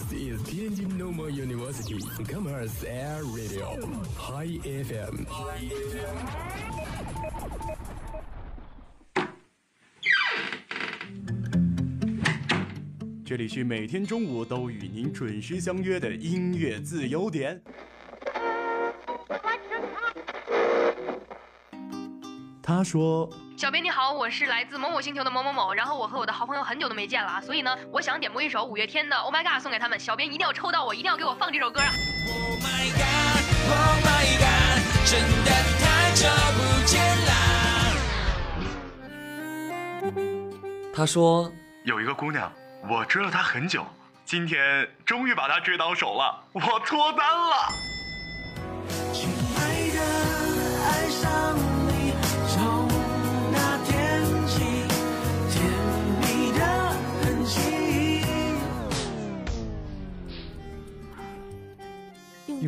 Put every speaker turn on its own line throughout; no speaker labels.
This is Tianjin Normal University Commerce Air Radio Hi FM. Hi FM.。
这里是每天中午都与您准时相约的音乐自由点。他说
小编你好，我是来自某某星球的某某某，然后我和我的好朋友很久都没见了啊，所以呢，我想点播一首五月天的《Oh My God》送给他们，小编一定要抽到我，一定要给我放这首歌啊
！Oh my god, oh my god，真的太久不见啦。
他说
有一个姑娘，我追了她很久，今天终于把她追到手了，我脱单了。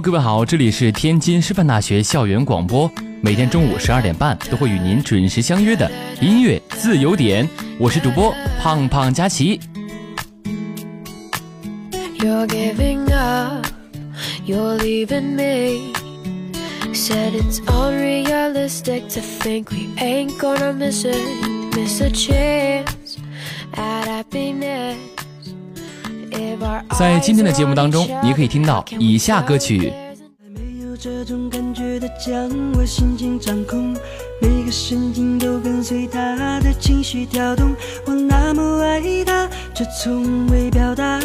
各位好，这里是天津师范大学校园广播，每天中午十二点半都会与您准时相约的音乐自由点，我是主播胖胖佳琪。
You're giving up, you're leaving me. Said it's unrealistic to think we ain't gonna miss it, miss a chance at happiness.
在今天的节目当中，你可以听到以下歌曲。
没有这种感觉的将我心情掌控，每个神经都跟随他的情绪跳动。我那么爱他，却从未表达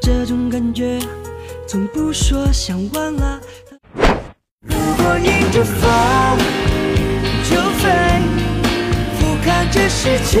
这种感觉，从不说想忘了。如果迎着风就飞，俯瞰这世界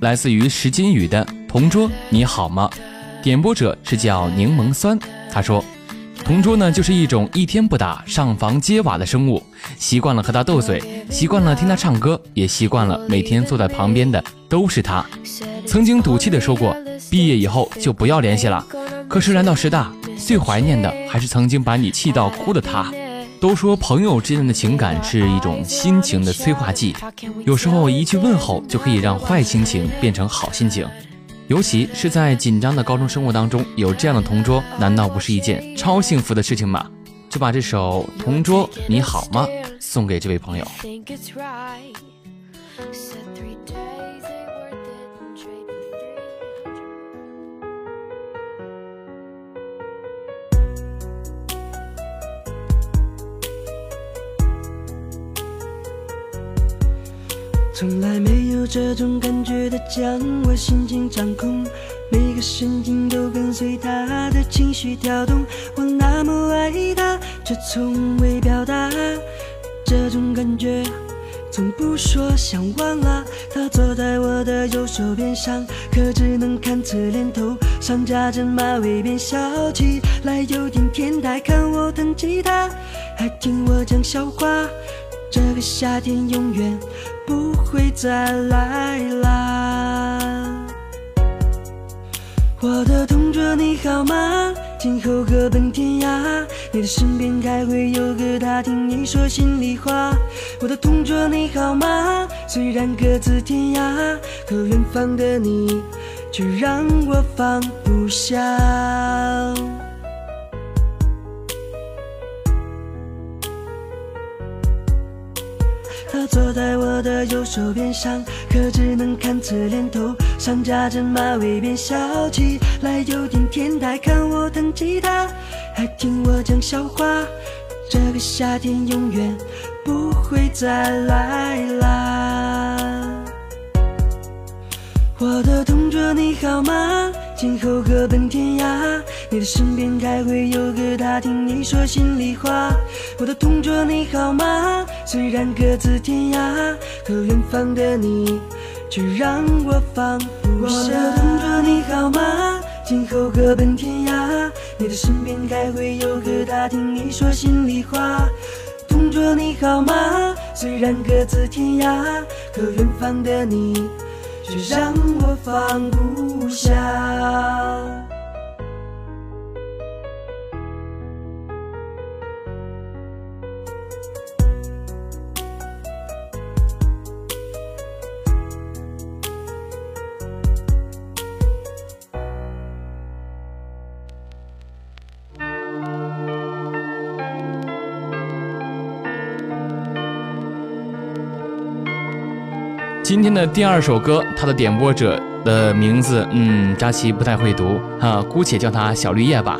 来自于石金宇的《同桌你好吗》，点播者是叫柠檬酸。他说，同桌呢就是一种一天不打上房揭瓦的生物，习惯了和他斗嘴，习惯了听他唱歌，也习惯了每天坐在旁边的都是他。曾经赌气的说过，毕业以后就不要联系了。可是来到师大，最怀念的还是曾经把你气到哭的他。都说朋友之间的情感是一种心情的催化剂，有时候一句问候就可以让坏心情变成好心情。尤其是在紧张的高中生活当中，有这样的同桌，难道不是一件超幸福的事情吗？就把这首《同桌你好吗》送给这位朋友。
从来没有这种感觉的将我心情掌控，每个神经都跟随他的情绪跳动。我那么爱他，却从未表达这种感觉，从不说想忘了。他坐在我的右手边上，可只能看侧脸头，上夹着马尾辫，笑起来有点天台。看我弹吉他，还听我讲笑话。这个夏天永远不会再来啦。我的同桌你好吗？今后各奔天涯。你的身边该会有个他听你说心里话。我的同桌你好吗？虽然各自天涯，可远方的你却让我放不下。坐在我的右手边上，可只能看侧脸头上夹着马尾辫，笑起来有点天台。看我弹吉他，还听我讲笑话。这个夏天永远不会再来啦。我的同桌你好吗？今后各奔天涯，你的身边该会有个他听你说心里话。我的同桌你好吗？虽然各自天涯，可远方的你却让我放不下。我的同桌你好吗？今后各奔天涯，你的身边该会有个他听你说心里话。同桌你好吗？虽然各自天涯，可远方的你。却让我放不下。
今天的第二首歌，它的点播者的名字，嗯，扎奇不太会读啊，姑且叫他小绿叶吧。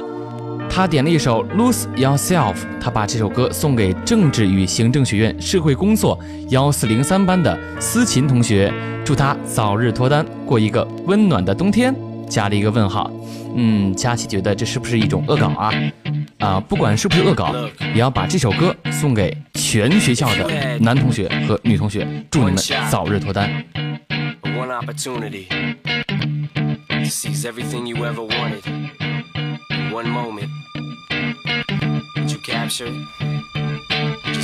他点了一首《Lose Yourself》，他把这首歌送给政治与行政学院社会工作幺四零三班的思琴同学，祝他早日脱单，过一个温暖的冬天。加了一个问号。嗯，佳琪觉得这是不是一种恶搞啊？啊，不管是不是恶搞，也要把这首歌送给全学校的男同学和女同学，祝你们早日脱单。
One opportunity to seize everything you ever wanted. In one moment, Did you capture it?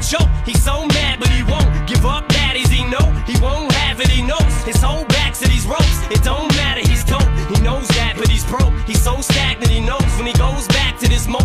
choke. He's so mad, but he won't give up. Daddies, he know he won't have it. He knows his whole back to these ropes. It don't matter. He's dope. He knows that, but he's broke. He's so stagnant. He knows when he goes back to this mobile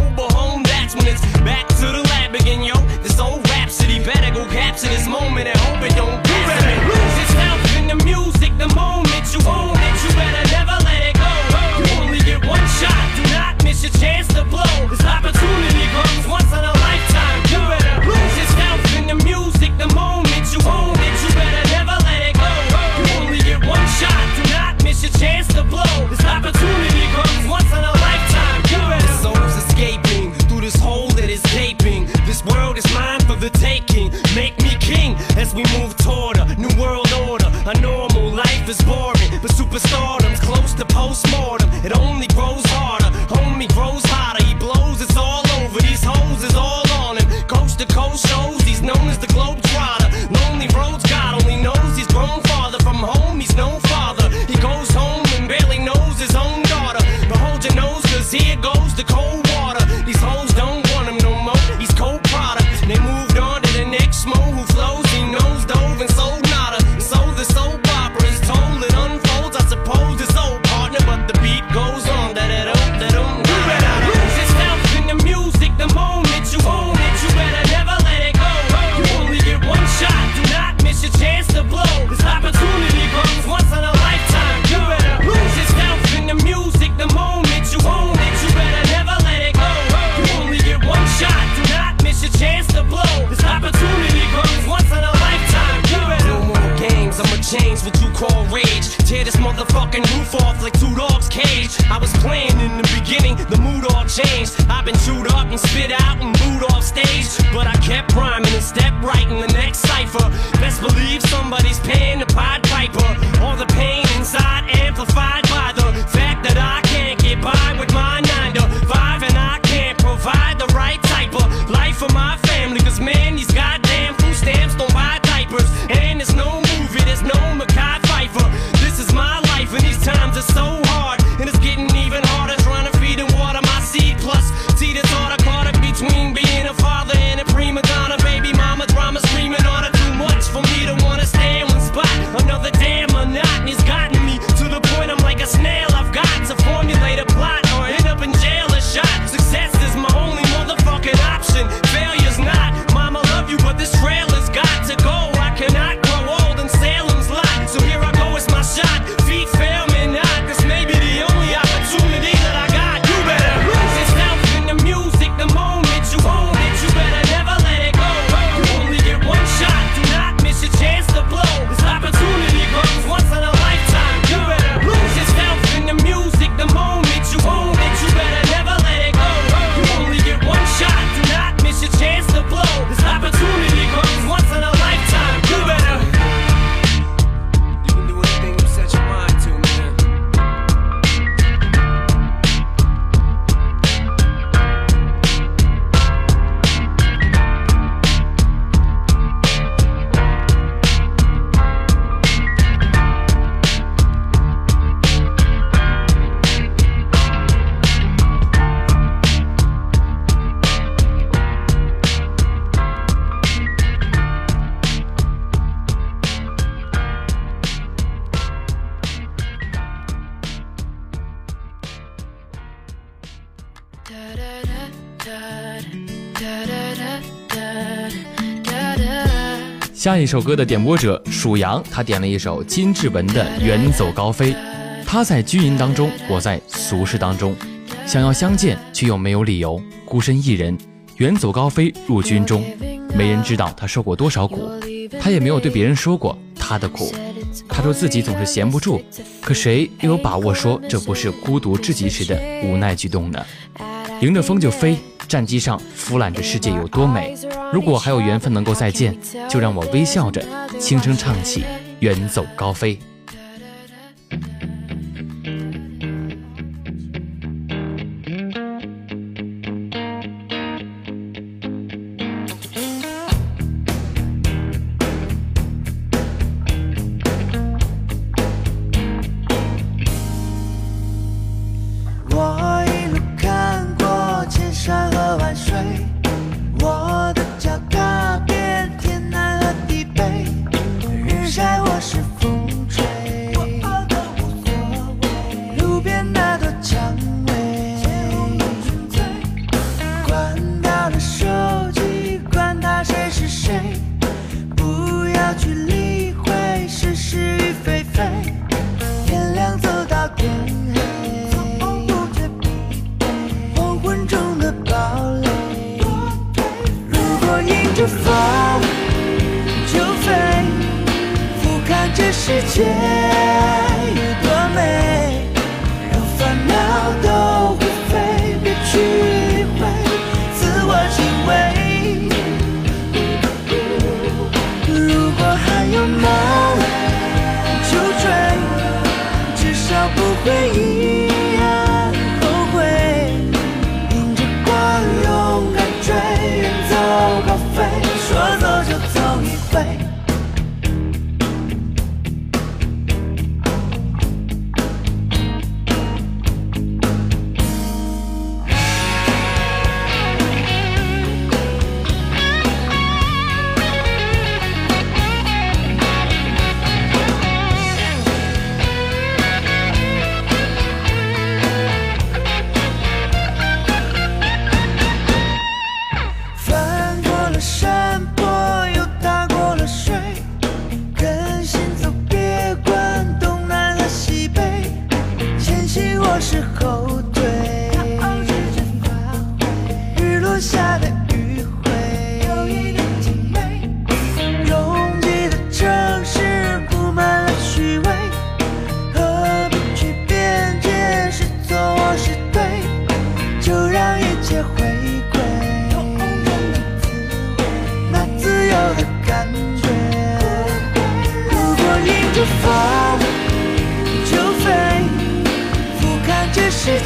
Been chewed up and spit out and booed off stage. But I kept rhyming and stepped right in the
下一首歌的点播者属羊，他点了一首金志文的《远走高飞》。他在军营当中，我在俗世当中，想要相见却又没有理由，孤身一人远走高飞入军中，没人知道他受过多少苦，他也没有对别人说过他的苦。他说自己总是闲不住，可谁又有把握说这不是孤独至极时的无奈举动呢？迎着风就飞，战机上俯览着世界有多美。如果还有缘分能够再见，就让我微笑着轻声唱起《远走高飞》。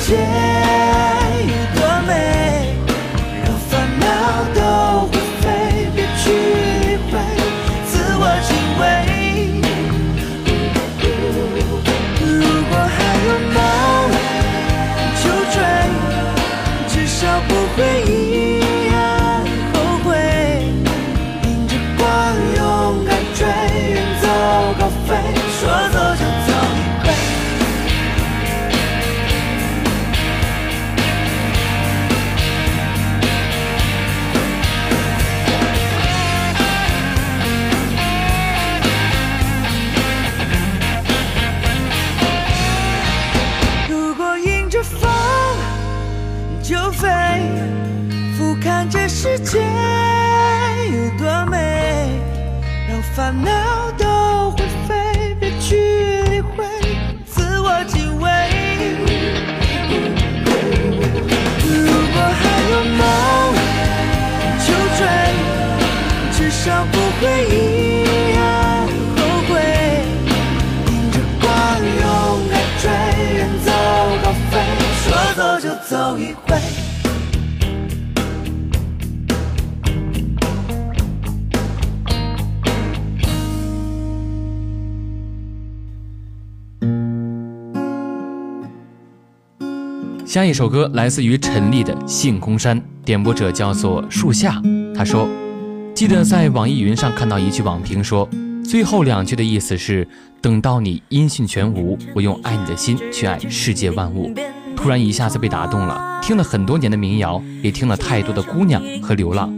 这下一
首歌来自于陈粒的《性空山》，点播者叫做树下。他说：“记得在网易云上看到一句网评说，最后两句的意思是等到你音讯全无，我用爱你的心去爱世界万物。”突然一下子被打动了。听了很多年的民谣，也听了太多的姑娘和流浪。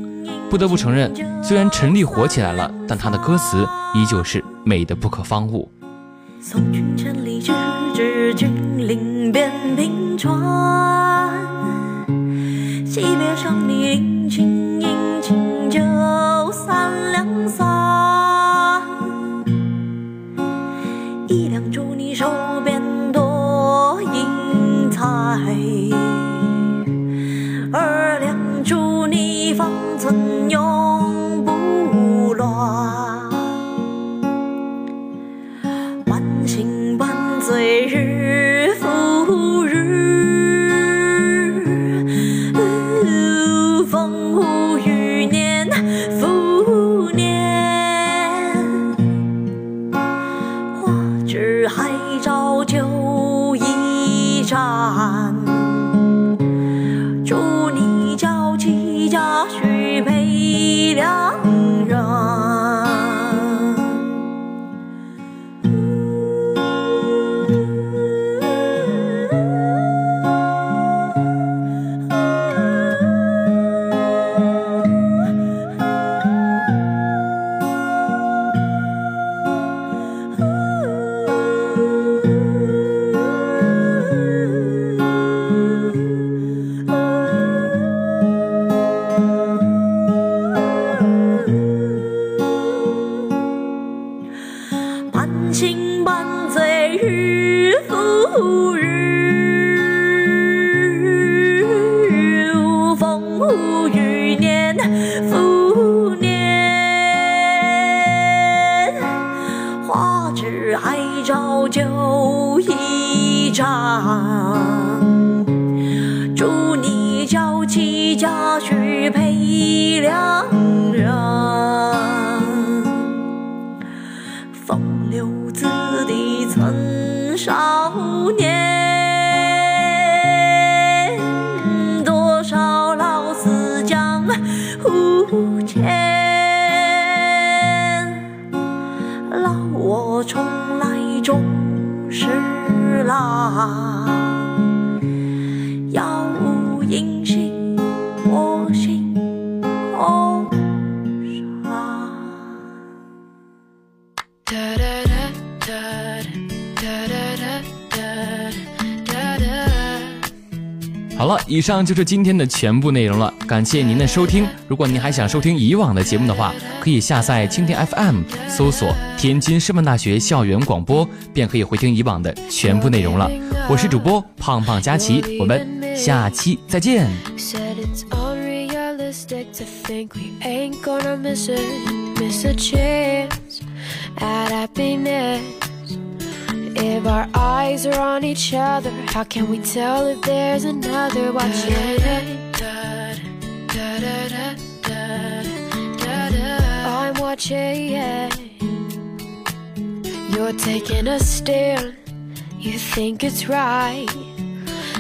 不得不承认，虽然陈粒火起来了，但她的歌词依旧是美的不可方物。
送君千里之至君临边平川，惜别上你殷勤殷勤酒三两三，一两祝你手边多银财，二两祝你方寸永行伴醉日。
以上就是今天的全部内容了，感谢您的收听。如果您还想收听以往的节目的话，可以下载蜻蜓 FM，搜索天津师范大学校园广播，便可以回听以往的全部内容了。我是主播胖胖佳琪，我们下期再见。
If our eyes are on each other, how can we tell if there's another watching? I'm watching. You're taking a stand. You think it's right.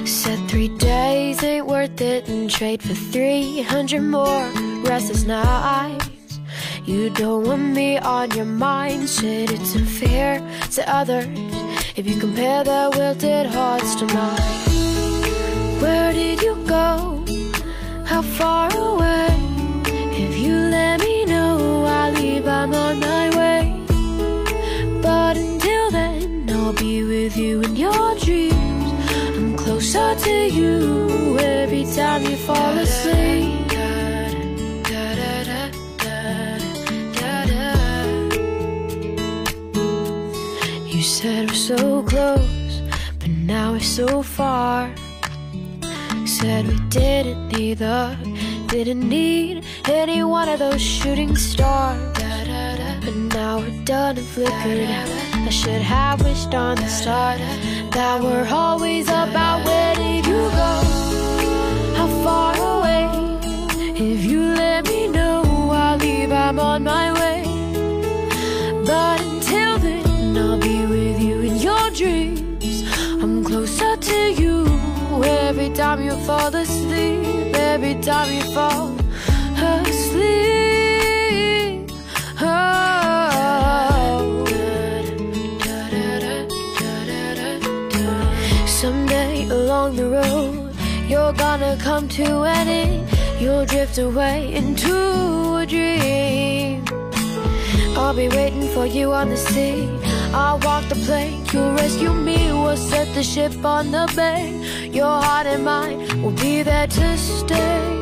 Said three days ain't worth it and trade for 300 more restless nights. You don't want me on your mind, said it's unfair to others if you compare their wilted hearts to mine. Where did you go? How far away? If you let me know, I'll leave, I'm on my way. But until then, I'll be with you in your dreams. I'm closer to you every time you fall asleep. So close, but now we're so far. Said we didn't need the, didn't need any one of those shooting stars. But now we're done and flickered. I should have wished on the start that we're always about where did you go? How far away? If you let me know, I'll leave. I'm on my way. Time you fall asleep. Every time you fall asleep. Oh. Someday along the road, you're gonna come to an end. You'll drift away into a dream. I'll be waiting for you on the sea. I'll walk the plank, you'll rescue me. We'll set the ship on the bay. Your heart and mine will be there to stay.